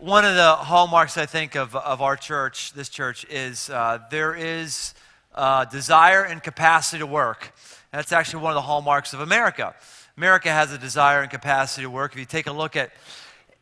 one of the hallmarks, I think, of, of our church, this church, is uh, there is uh, desire and capacity to work. That's actually one of the hallmarks of America. America has a desire and capacity to work. If you take a look at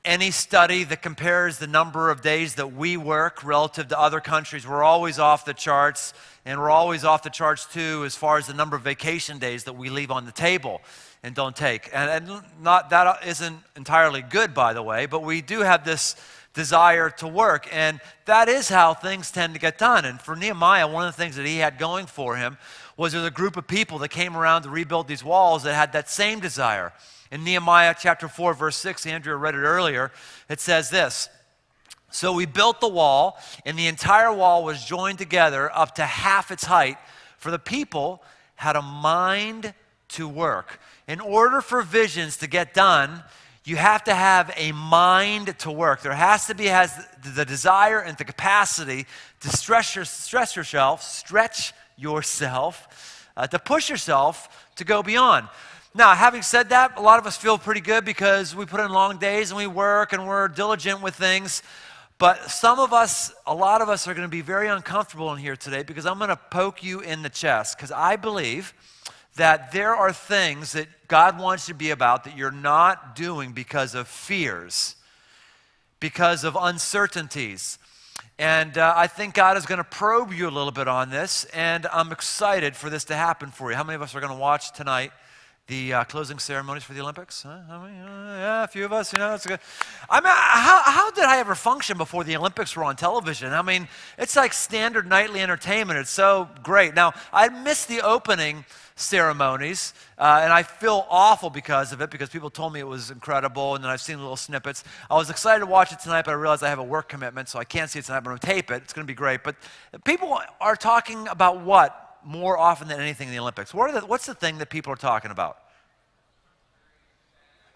any study that compares the number of days that we work relative to other countries, we're always off the charts, and we're always off the charts too as far as the number of vacation days that we leave on the table and don't take. And, and not, that isn't entirely good, by the way, but we do have this desire to work. And that is how things tend to get done. And for Nehemiah, one of the things that he had going for him was there's a group of people that came around to rebuild these walls that had that same desire. In Nehemiah chapter 4, verse 6, Andrea read it earlier, it says this. So we built the wall, and the entire wall was joined together up to half its height, for the people had a mind to work. In order for visions to get done, you have to have a mind to work. There has to be has the desire and the capacity to stress, your, stress yourself, stretch yourself, uh, to push yourself to go beyond. Now, having said that, a lot of us feel pretty good because we put in long days and we work and we're diligent with things. But some of us, a lot of us, are going to be very uncomfortable in here today because I'm going to poke you in the chest because I believe that there are things that God wants you to be about that you're not doing because of fears, because of uncertainties. And uh, I think God is going to probe you a little bit on this, and I'm excited for this to happen for you. How many of us are going to watch tonight the uh, closing ceremonies for the Olympics? Huh? Uh, yeah, a few of us, you know, that's good. I mean, how, how did I ever function before the Olympics were on television? I mean, it's like standard nightly entertainment. It's so great. Now, I missed the opening ceremonies. Uh, and I feel awful because of it because people told me it was incredible, and then I've seen little snippets. I was excited to watch it tonight, but I realized I have a work commitment, so I can't see it tonight, but I'm going to tape it. It's going to be great. But people are talking about what more often than anything in the Olympics? What the, what's the thing that people are talking about?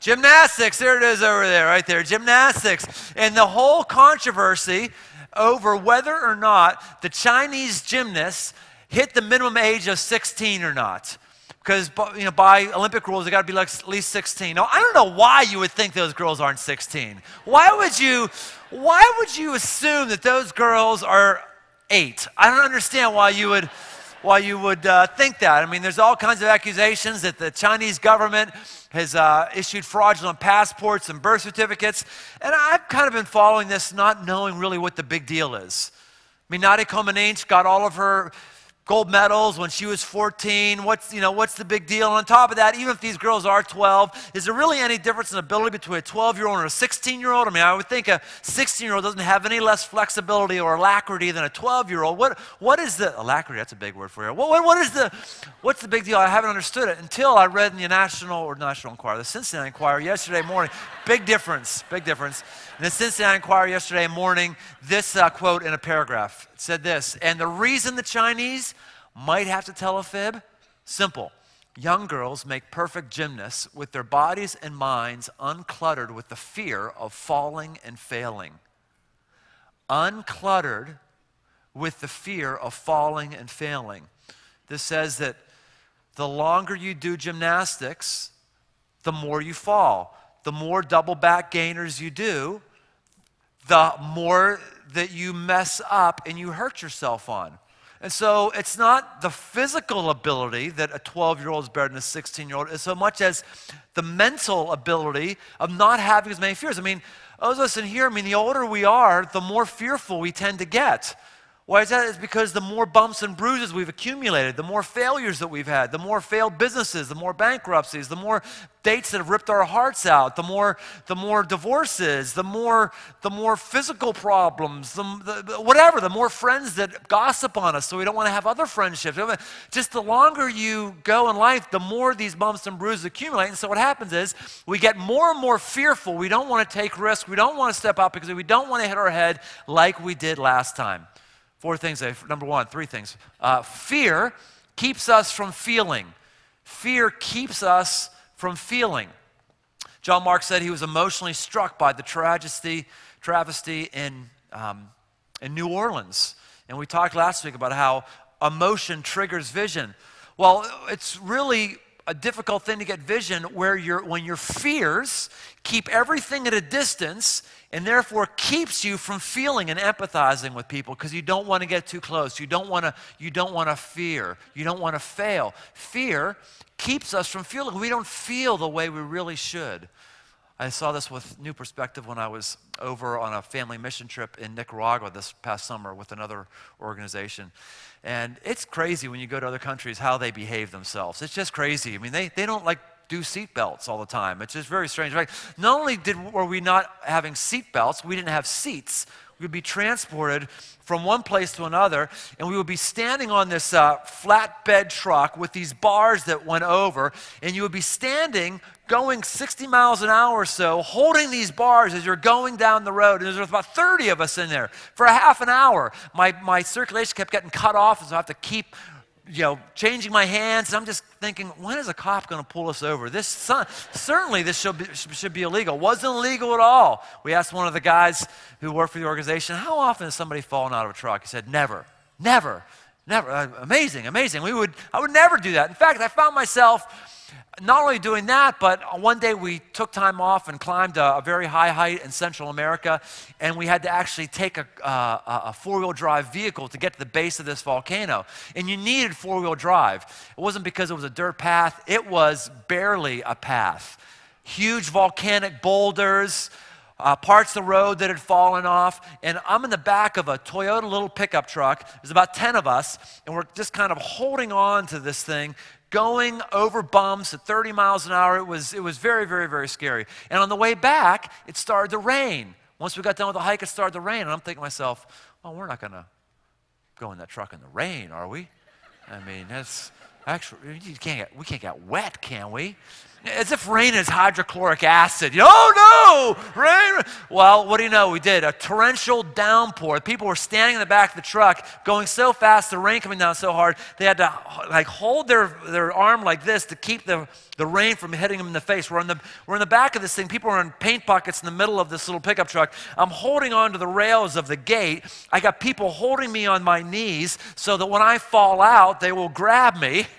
Gymnastics, there it is over there, right there. Gymnastics. And the whole controversy over whether or not the Chinese gymnasts hit the minimum age of 16 or not. Because you know, by Olympic rules, they got to be like at least 16. Now, I don't know why you would think those girls aren't 16. Why would you, why would you assume that those girls are eight? I don't understand why you would, why you would uh, think that. I mean, there's all kinds of accusations that the Chinese government has uh, issued fraudulent passports and birth certificates. And I've kind of been following this, not knowing really what the big deal is. I mean, Nadia Comaneci got all of her gold medals when she was 14. What's, you know, what's the big deal? And on top of that, even if these girls are 12, is there really any difference in ability between a 12 year old and a 16 year old? I mean, I would think a 16 year old doesn't have any less flexibility or alacrity than a 12 year old. What, what is the alacrity? That's a big word for you. What, what, what is the, what's the big deal? I haven't understood it until I read in the National or National Enquirer, the Cincinnati Enquirer yesterday morning. Big difference, big difference. In the Cincinnati Enquirer yesterday morning, this uh, quote in a paragraph said this And the reason the Chinese might have to tell a fib? Simple. Young girls make perfect gymnasts with their bodies and minds uncluttered with the fear of falling and failing. Uncluttered with the fear of falling and failing. This says that the longer you do gymnastics, the more you fall. The more double back gainers you do, the more that you mess up and you hurt yourself on. And so it's not the physical ability that a 12 year old is better than a 16 year old, as so much as the mental ability of not having as many fears. I mean, those of us in here, I mean, the older we are, the more fearful we tend to get. Why is that? It's because the more bumps and bruises we've accumulated, the more failures that we've had, the more failed businesses, the more bankruptcies, the more dates that have ripped our hearts out, the more, the more divorces, the more, the more physical problems, the, the, whatever, the more friends that gossip on us so we don't want to have other friendships. Just the longer you go in life, the more these bumps and bruises accumulate. And so what happens is we get more and more fearful. We don't want to take risks. We don't want to step out because we don't want to hit our head like we did last time. Four things. Number one, three things. Uh, fear keeps us from feeling. Fear keeps us from feeling. John Mark said he was emotionally struck by the tragedy, travesty in, um, in New Orleans. And we talked last week about how emotion triggers vision. Well, it's really a difficult thing to get vision where your when your fears keep everything at a distance and therefore keeps you from feeling and empathizing with people because you don't want to get too close. You don't want to you don't want to fear. You don't want to fail. Fear keeps us from feeling. We don't feel the way we really should I saw this with new perspective when I was over on a family mission trip in Nicaragua this past summer with another organization. And it's crazy when you go to other countries how they behave themselves. It's just crazy. I mean, they, they don't like do seat belts all the time. It's just very strange. Right? Not only did, were we not having seat belts, we didn't have seats. We would be transported from one place to another, and we would be standing on this uh, flatbed truck with these bars that went over, and you would be standing going 60 miles an hour or so, holding these bars as you're going down the road. And there's about 30 of us in there for a half an hour. My, my circulation kept getting cut off, and so I have to keep you know, changing my hands. And I'm just thinking, when is a cop going to pull us over? This certainly this should be, should be illegal. Wasn't illegal at all. We asked one of the guys who worked for the organization, how often has somebody fallen out of a truck? He said, never, never, never. Uh, amazing, amazing. We would, I would never do that. In fact, I found myself not only doing that, but one day we took time off and climbed a, a very high height in Central America, and we had to actually take a, a, a four wheel drive vehicle to get to the base of this volcano. And you needed four wheel drive. It wasn't because it was a dirt path, it was barely a path. Huge volcanic boulders. Uh, parts of the road that had fallen off, and I'm in the back of a Toyota little pickup truck. There's about 10 of us, and we're just kind of holding on to this thing, going over bumps at 30 miles an hour. It was, it was very, very, very scary. And on the way back, it started to rain. Once we got done with the hike, it started to rain. And I'm thinking to myself, well, we're not going to go in that truck in the rain, are we? I mean, that's actually, you can't get, we can't get wet, can we? As if rain is hydrochloric acid. oh no, rain. Well, what do you know? We did a torrential downpour. People were standing in the back of the truck, going so fast, the rain coming down so hard, they had to like hold their, their arm like this to keep the, the rain from hitting them in the face. We're in the, we're in the back of this thing. People are in paint buckets in the middle of this little pickup truck. I'm holding on to the rails of the gate. I got people holding me on my knees so that when I fall out, they will grab me.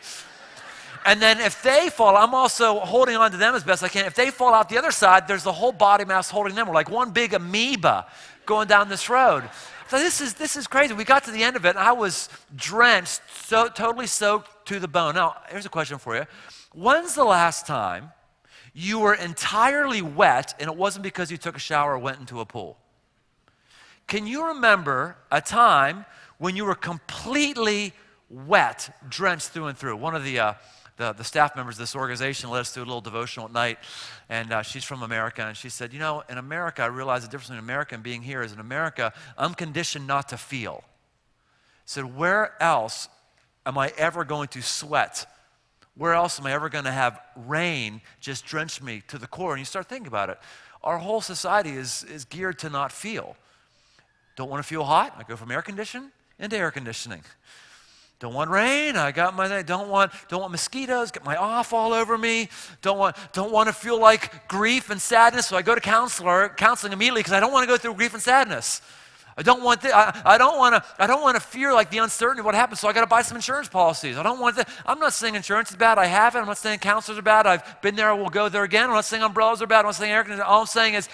And then if they fall, I'm also holding on to them as best I can. If they fall out the other side, there's the whole body mass holding them. We're like one big amoeba going down this road. So this is this is crazy. We got to the end of it, and I was drenched, so totally soaked to the bone. Now, here's a question for you. When's the last time you were entirely wet and it wasn't because you took a shower or went into a pool? Can you remember a time when you were completely wet, drenched through and through? One of the uh, the, the staff members of this organization led us to a little devotional at night. And uh, she's from America. And she said, You know, in America, I realize the difference between America and being here is in America, I'm conditioned not to feel. Said, Where else am I ever going to sweat? Where else am I ever going to have rain just drench me to the core? And you start thinking about it. Our whole society is, is geared to not feel. Don't want to feel hot? I go from air conditioning into air conditioning. Don't want rain. I got my don't want don't want mosquitoes. Get my off all over me. Don't want don't want to feel like grief and sadness. So I go to counselor counseling immediately because I don't want to go through grief and sadness. I don't want the, I, I don't want to I don't want to fear like the uncertainty of what happens. So I got to buy some insurance policies. I don't want that. I'm not saying insurance is bad. I have it. I'm not saying counselors are bad. I've been there. I will go there again. I'm not saying umbrellas are bad. I'm not saying air conditioning. All I'm saying is,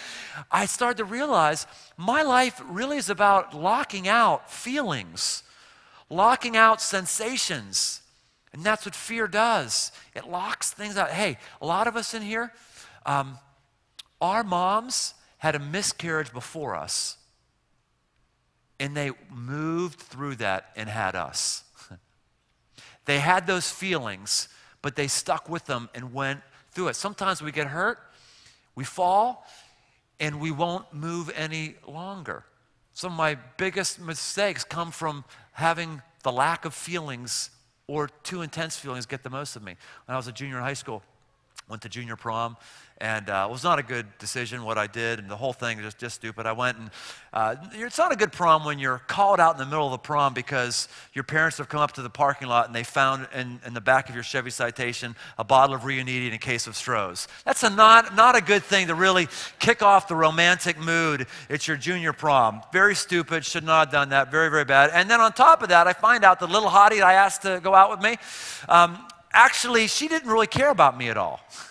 I started to realize my life really is about locking out feelings locking out sensations. And that's what fear does it locks things out. Hey, a lot of us in here, um, our moms had a miscarriage before us, and they moved through that and had us. they had those feelings, but they stuck with them and went through it. Sometimes we get hurt, we fall, and we won't move any longer. Some of my biggest mistakes come from having the lack of feelings or too intense feelings get the most of me. When I was a junior in high school, went to junior prom, and uh, it was not a good decision what I did, and the whole thing was just, just stupid. I went and uh, it's not a good prom when you're called out in the middle of the prom because your parents have come up to the parking lot and they found in, in the back of your Chevy Citation a bottle of Riunite and a case of Stroh's. That's a not, not a good thing to really kick off the romantic mood at your junior prom. Very stupid, should not have done that, very, very bad. And then on top of that, I find out the little hottie I asked to go out with me, um, actually, she didn't really care about me at all.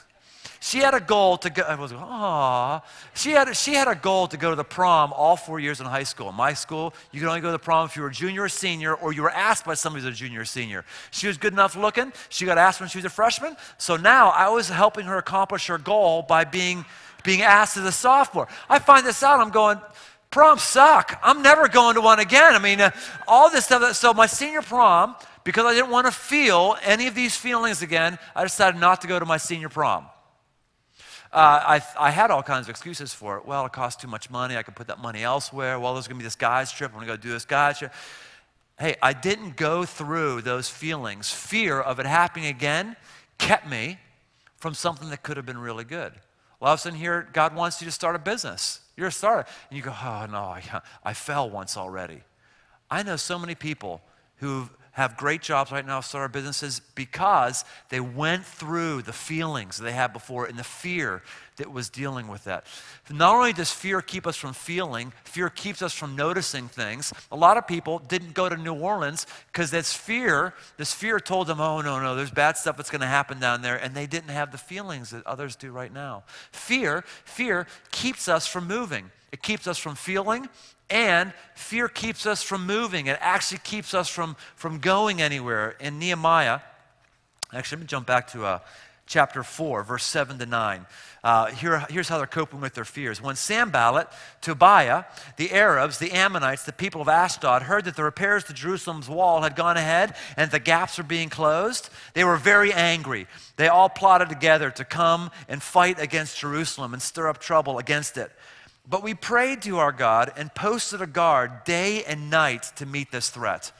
She had a goal to go, I was, ah. She had, she had a goal to go to the prom all four years in high school. In my school, you could only go to the prom if you were a junior or senior, or you were asked by somebody who's a junior or senior. She was good enough looking. She got asked when she was a freshman. So now I was helping her accomplish her goal by being, being asked as a sophomore. I find this out, I'm going, proms suck. I'm never going to one again. I mean, uh, all this stuff. So my senior prom, because I didn't want to feel any of these feelings again, I decided not to go to my senior prom. Uh, I, I, had all kinds of excuses for it. Well, it costs too much money. I could put that money elsewhere. Well, there's going to be this guy's trip. I'm going to go do this guy's trip. Hey, I didn't go through those feelings. Fear of it happening again kept me from something that could have been really good. Well, all of a sudden here, God wants you to start a business. You're a starter. And you go, oh, no, I, I fell once already. I know so many people who have great jobs right now, start our businesses because they went through the feelings they had before and the fear that was dealing with that. Not only does fear keep us from feeling, fear keeps us from noticing things. A lot of people didn't go to New Orleans because this fear, this fear told them, oh, no, no, there's bad stuff that's going to happen down there, and they didn't have the feelings that others do right now. Fear, fear keeps us from moving. It keeps us from feeling, and fear keeps us from moving. It actually keeps us from, from going anywhere. In Nehemiah, actually, let me jump back to uh, chapter 4, verse 7 to 9. Uh, here, here's how they're coping with their fears. When Sanballat, Tobiah, the Arabs, the Ammonites, the people of Ashdod heard that the repairs to Jerusalem's wall had gone ahead and the gaps were being closed, they were very angry. They all plotted together to come and fight against Jerusalem and stir up trouble against it. But we prayed to our God and posted a guard day and night to meet this threat.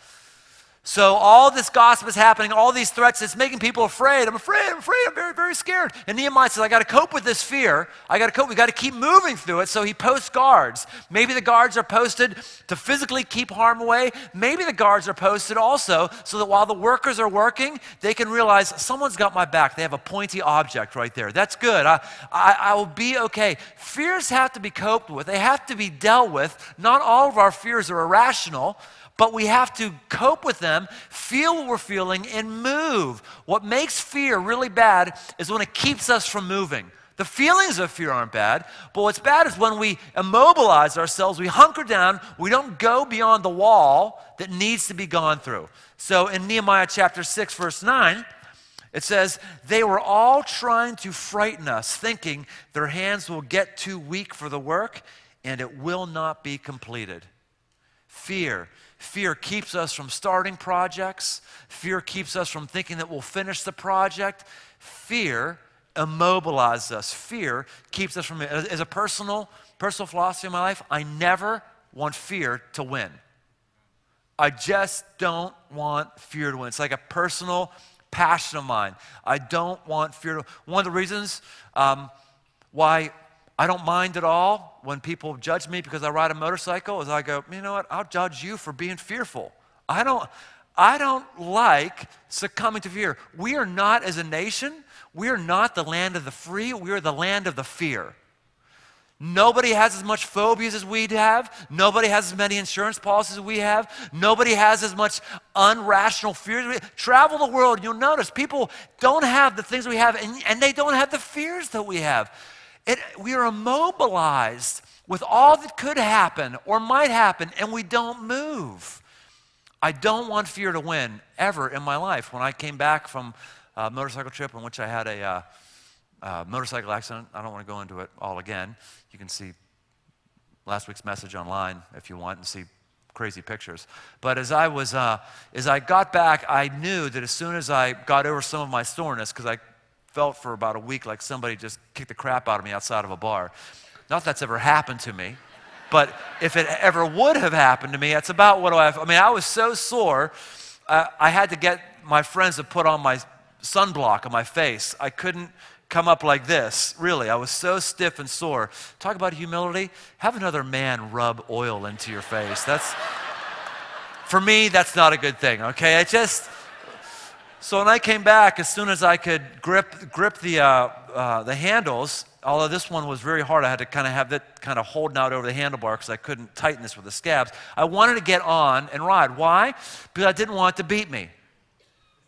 So all this gossip is happening, all these threats, it's making people afraid. I'm afraid, I'm afraid, I'm very, very scared. And Nehemiah says, I got to cope with this fear. I got to cope, we got to keep moving through it. So he posts guards. Maybe the guards are posted to physically keep harm away. Maybe the guards are posted also so that while the workers are working, they can realize someone's got my back. They have a pointy object right there. That's good. I, I, I will be okay. Fears have to be coped with, they have to be dealt with. Not all of our fears are irrational but we have to cope with them, feel what we're feeling, and move. What makes fear really bad is when it keeps us from moving. The feelings of fear aren't bad, but what's bad is when we immobilize ourselves, we hunker down, we don't go beyond the wall that needs to be gone through. So in Nehemiah chapter 6, verse 9, it says, They were all trying to frighten us, thinking their hands will get too weak for the work and it will not be completed. Fear Fear keeps us from starting projects. Fear keeps us from thinking that we'll finish the project. Fear immobilizes us. Fear keeps us from, as a personal, personal philosophy in my life, I never want fear to win. I just don't want fear to win. It's like a personal passion of mine. I don't want fear to One of the reasons um, why I don't mind at all when people judge me because I ride a motorcycle is I go, you know what, I'll judge you for being fearful. I don't, I don't like succumbing to fear. We are not, as a nation, we are not the land of the free, we are the land of the fear. Nobody has as much phobias as we have. Nobody has as many insurance policies as we have. Nobody has as much unrational fears. Travel the world, you'll notice people don't have the things we have, and, and they don't have the fears that we have. It, we are immobilized with all that could happen or might happen, and we don't move. I don't want fear to win ever in my life. When I came back from a motorcycle trip in which I had a uh, uh, motorcycle accident, I don't want to go into it all again. You can see last week's message online if you want and see crazy pictures. But as I was, uh, as I got back, I knew that as soon as I got over some of my soreness, because I felt for about a week like somebody just kicked the crap out of me outside of a bar. Not that's ever happened to me, but if it ever would have happened to me, that's about what I, I mean, I was so sore, I had to get my friends to put on my sunblock on my face. I couldn't come up like this, really. I was so stiff and sore. Talk about humility. Have another man rub oil into your face. That's, for me, that's not a good thing, okay? I just, so when I came back, as soon as I could grip, grip the, uh, uh, the handles, although this one was very hard, I had to kind of have that kind of holding out over the handlebar because I couldn't tighten this with the scabs. I wanted to get on and ride. Why? Because I didn't want it to beat me.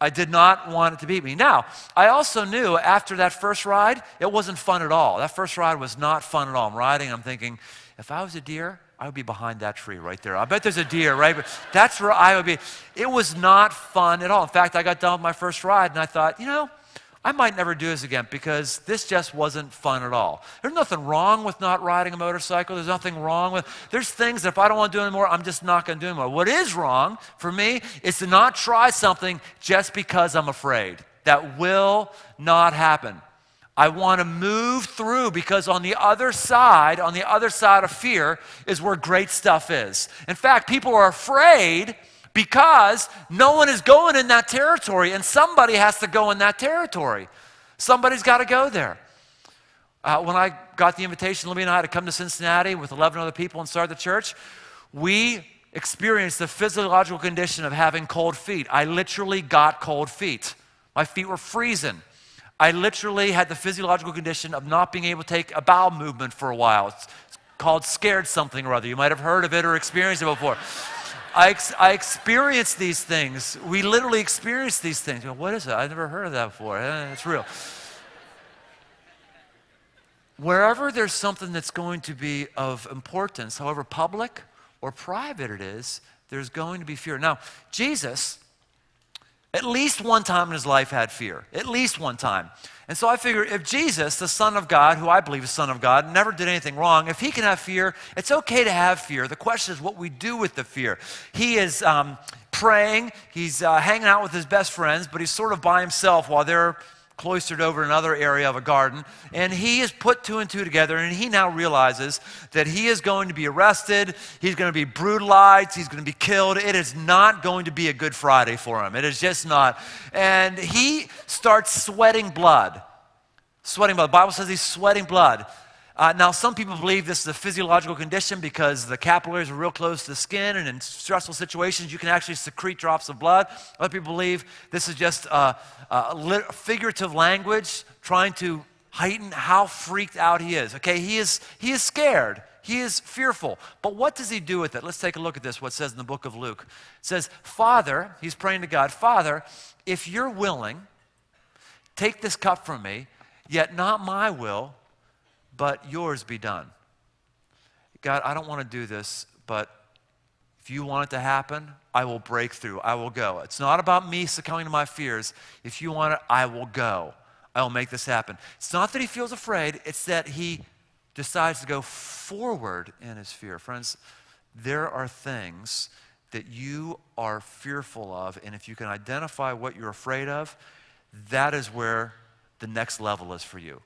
I did not want it to beat me. Now, I also knew after that first ride, it wasn't fun at all. That first ride was not fun at all. I'm riding, I'm thinking, if I was a deer, I would be behind that tree right there. I bet there's a deer, right? But that's where I would be. It was not fun at all. In fact, I got done with my first ride and I thought, you know, I might never do this again because this just wasn't fun at all. There's nothing wrong with not riding a motorcycle. There's nothing wrong with, there's things that if I don't want to do anymore, I'm just not going to do anymore. What is wrong for me is to not try something just because I'm afraid. That will not happen. I want to move through because on the other side, on the other side of fear, is where great stuff is. In fact, people are afraid because no one is going in that territory, and somebody has to go in that territory. Somebody's got to go there. Uh, when I got the invitation, Libby and I, had to come to Cincinnati with 11 other people and start the church, we experienced the physiological condition of having cold feet. I literally got cold feet. My feet were freezing. I literally had the physiological condition of not being able to take a bowel movement for a while. It's called scared something or other. You might have heard of it or experienced it before. I, ex- I experienced these things. We literally experienced these things. What is it? I've never heard of that before. Eh, it's real. Wherever there's something that's going to be of importance, however public or private it is, there's going to be fear. Now, Jesus, at least one time in his life, had fear. At least one time. And so I figure if Jesus, the Son of God, who I believe is Son of God, never did anything wrong, if he can have fear, it's okay to have fear. The question is what we do with the fear. He is um, praying, he's uh, hanging out with his best friends, but he's sort of by himself while they're cloistered over another area of a garden. And he has put two and two together, and he now realizes that he is going to be arrested, he's going to be brutalized, he's going to be killed. It is not going to be a good Friday for him. It is just not. And he starts sweating blood. Sweating blood. The Bible says he's sweating blood. Uh, now, some people believe this is a physiological condition because the capillaries are real close to the skin, and in stressful situations, you can actually secrete drops of blood. Other people believe this is just a, a figurative language trying to heighten how freaked out he is. Okay, he is, he is scared. He is fearful. But what does he do with it? Let's take a look at this, what says in the book of Luke. It says, Father, he's praying to God, Father, if you're willing, take this cup from me, yet not my will, but yours be done. God, I don't want to do this, but if you want it to happen, I will break through. I will go. It's not about me succumbing to my fears. If you want it, I will go. I will make this happen. It's not that he feels afraid, it's that he decides to go forward in his fear. Friends, there are things that you are fearful of, and if you can identify what you're afraid of, that is where the next level is for you.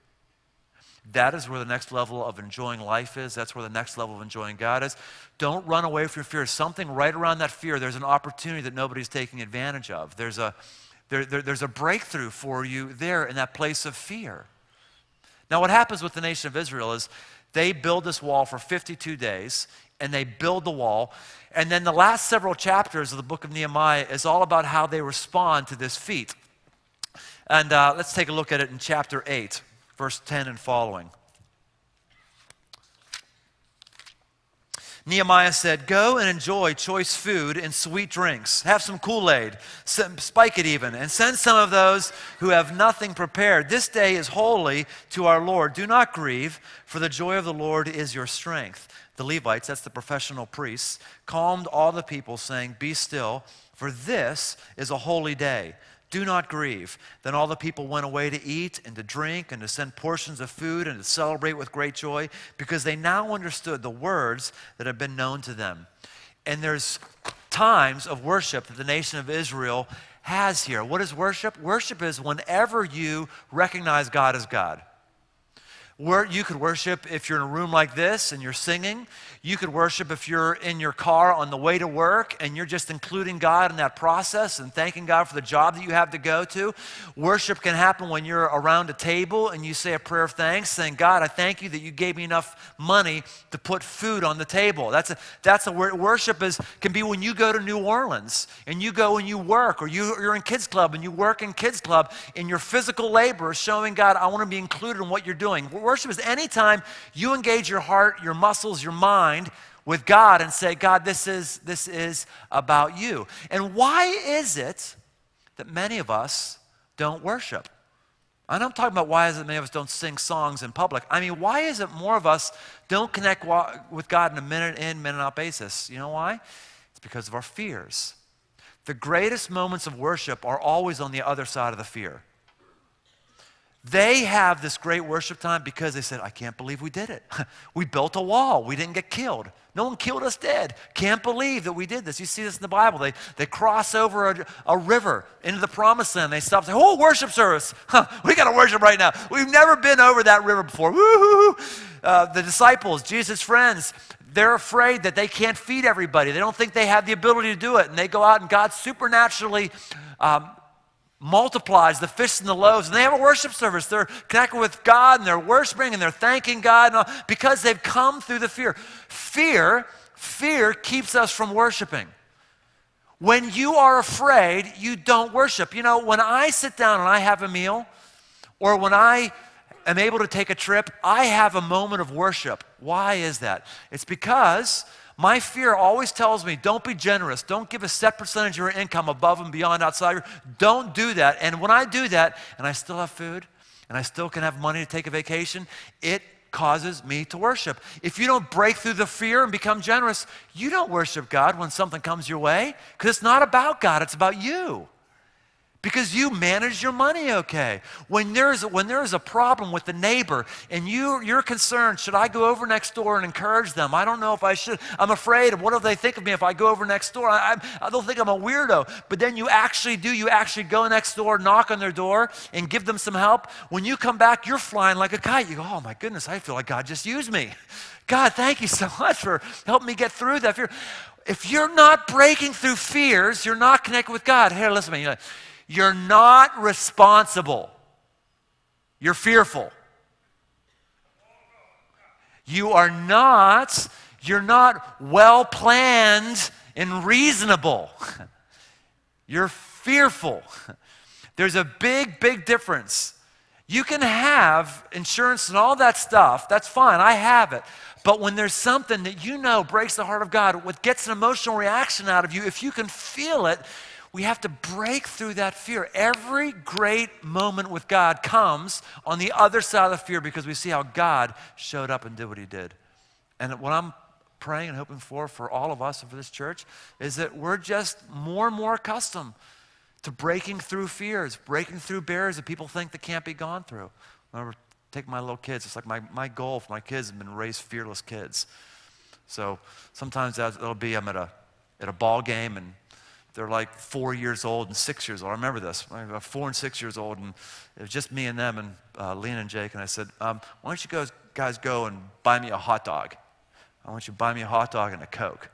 That is where the next level of enjoying life is. That's where the next level of enjoying God is. Don't run away from your fear. Something right around that fear, there's an opportunity that nobody's taking advantage of. There's a, there, there, there's a breakthrough for you there in that place of fear. Now, what happens with the nation of Israel is they build this wall for 52 days, and they build the wall. And then the last several chapters of the book of Nehemiah is all about how they respond to this feat. And uh, let's take a look at it in chapter 8 verse 10 and following. Nehemiah said, Go and enjoy choice food and sweet drinks. Have some Kool Aid, spike it even, and send some of those who have nothing prepared. This day is holy to our Lord. Do not grieve, for the joy of the Lord is your strength. The Levites, that's the professional priests, calmed all the people, saying, Be still, for this is a holy day. Do not grieve. Then all the people went away to eat and to drink and to send portions of food and to celebrate with great joy because they now understood the words that had been known to them. And there's times of worship that the nation of Israel has here. What is worship? Worship is whenever you recognize God as God. Where you could worship if you're in a room like this and you're singing. You could worship if you're in your car on the way to work and you're just including God in that process and thanking God for the job that you have to go to. Worship can happen when you're around a table and you say a prayer of thanks, saying, God, I thank you that you gave me enough money to put food on the table. That's a, that's a worship is, can be when you go to New Orleans and you go and you work or you, you're in kids club and you work in kids club in your physical labor showing God, I want to be included in what you're doing Worship is anytime you engage your heart, your muscles, your mind with God and say, God, this is, this is about you. And why is it that many of us don't worship. I'm not talking about why is it many of us don't sing songs in public. I mean, why is it more of us don't connect with God in a minute in, minute out basis? You know why? It's because of our fears. The greatest moments of worship are always on the other side of the fear. They have this great worship time because they said, I can't believe we did it. we built a wall. We didn't get killed. No one killed us dead. Can't believe that we did this. You see this in the Bible. They, they cross over a, a river into the promised land. They stop and say, Oh, worship service. We got to worship right now. We've never been over that river before. Uh, the disciples, Jesus' friends, they're afraid that they can't feed everybody. They don't think they have the ability to do it. And they go out and God supernaturally um, multiplies the fish and the loaves, and they have a worship service. They're connected with God and they're worshiping and they're thanking God because they've come through the fear. Fear, fear keeps us from worshiping. When you are afraid, you don't worship. You know, when I sit down and I have a meal, or when I am able to take a trip, I have a moment of worship. Why is that? It's because my fear always tells me don't be generous. Don't give a set percentage of your income above and beyond outside. Don't do that. And when I do that and I still have food and I still can have money to take a vacation, it causes me to worship. If you don't break through the fear and become generous, you don't worship God when something comes your way because it's not about God, it's about you because you manage your money okay. When there's, when there's a problem with the neighbor and you, you're concerned, should I go over next door and encourage them? I don't know if I should. I'm afraid of what if they think of me if I go over next door? I, don't think I'm a weirdo. But then you actually do. You actually go next door, knock on their door, and give them some help. When you come back, you're flying like a kite. You go, oh my goodness, I feel like God just used me. God, thank you so much for helping me get through that fear. If you're not breaking through fears, you're not connected with God. Here, listen to me. You're not responsible. You're fearful. You are not, you're not well planned and reasonable. You're fearful. There's a big, big difference. You can have insurance and all that stuff, that's fine, I have it. But when there's something that you know breaks the heart of God, what gets an emotional reaction out of you, if you can feel it, we have to break through that fear. Every great moment with God comes on the other side of the fear because we see how God showed up and did what he did. And what I'm praying and hoping for for all of us and for this church is that we're just more and more accustomed to breaking through fears, breaking through barriers that people think that can't be gone through. I remember taking my little kids. It's like my, my goal for my kids has been raise fearless kids. So sometimes that'll be I'm at a, at a ball game and they're like four years old and six years old. I remember this. I four and six years old, and it was just me and them and uh, Lena and Jake. And I said, um, "Why don't you guys, guys go and buy me a hot dog? I want you to buy me a hot dog and a Coke."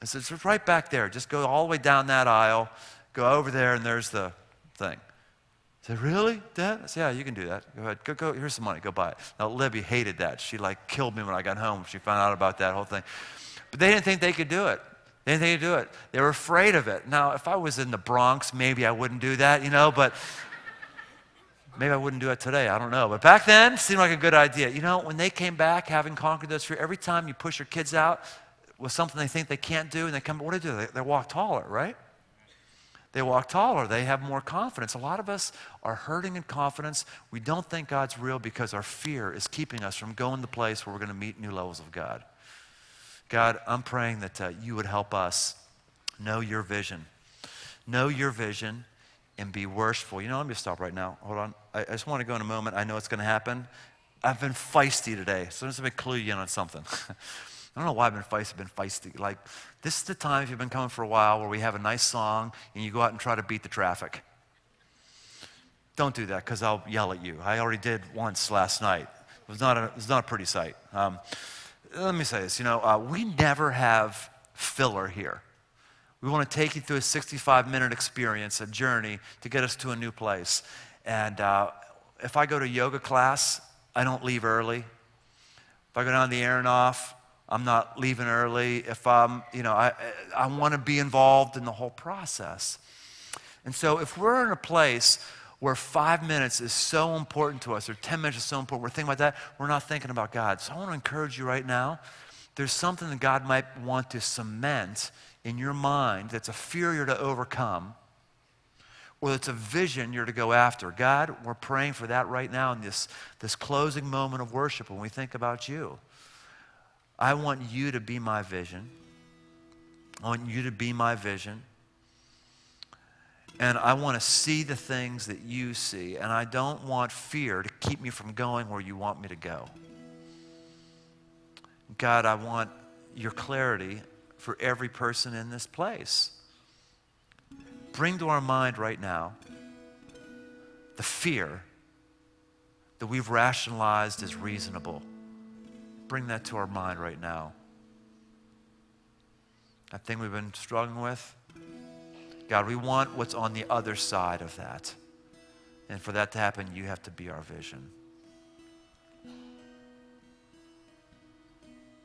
I said, "It's right back there. Just go all the way down that aisle, go over there, and there's the thing." I said, "Really, Dad?" I said, "Yeah, you can do that. Go ahead. Go, go. Here's some money. Go buy it." Now Libby hated that. She like killed me when I got home. She found out about that whole thing. But they didn't think they could do it. They didn't do it. They were afraid of it. Now, if I was in the Bronx, maybe I wouldn't do that, you know, but maybe I wouldn't do it today. I don't know. But back then, seemed like a good idea. You know, when they came back, having conquered those fears, every time you push your kids out with something they think they can't do, and they come, what do they do? They, they walk taller, right? They walk taller. They have more confidence. A lot of us are hurting in confidence. We don't think God's real because our fear is keeping us from going to the place where we're going to meet new levels of God. God, I'm praying that uh, you would help us know your vision. Know your vision and be worshipful. You know, let me stop right now. Hold on. I, I just want to go in a moment. I know it's going to happen. I've been feisty today, so let me clue you in on something. I don't know why I've been feisty. I've been feisty. Like, this is the time, if you've been coming for a while, where we have a nice song and you go out and try to beat the traffic. Don't do that because I'll yell at you. I already did once last night. It was not a, it was not a pretty sight. Um, let me say this you know, uh, we never have filler here. We want to take you through a 65 minute experience, a journey to get us to a new place. And uh, if I go to yoga class, I don't leave early. If I go down the Aronoff, I'm not leaving early. If I'm, you know, I, I want to be involved in the whole process. And so if we're in a place where five minutes is so important to us, or 10 minutes is so important, we're thinking about that, we're not thinking about God. So I want to encourage you right now. There's something that God might want to cement in your mind that's a fear you're to overcome, or it's a vision you're to go after. God, we're praying for that right now in this, this closing moment of worship when we think about you. I want you to be my vision. I want you to be my vision. And I want to see the things that you see. And I don't want fear to keep me from going where you want me to go. God, I want your clarity for every person in this place. Bring to our mind right now the fear that we've rationalized as reasonable. Bring that to our mind right now. That thing we've been struggling with. God, we want what's on the other side of that. And for that to happen, you have to be our vision.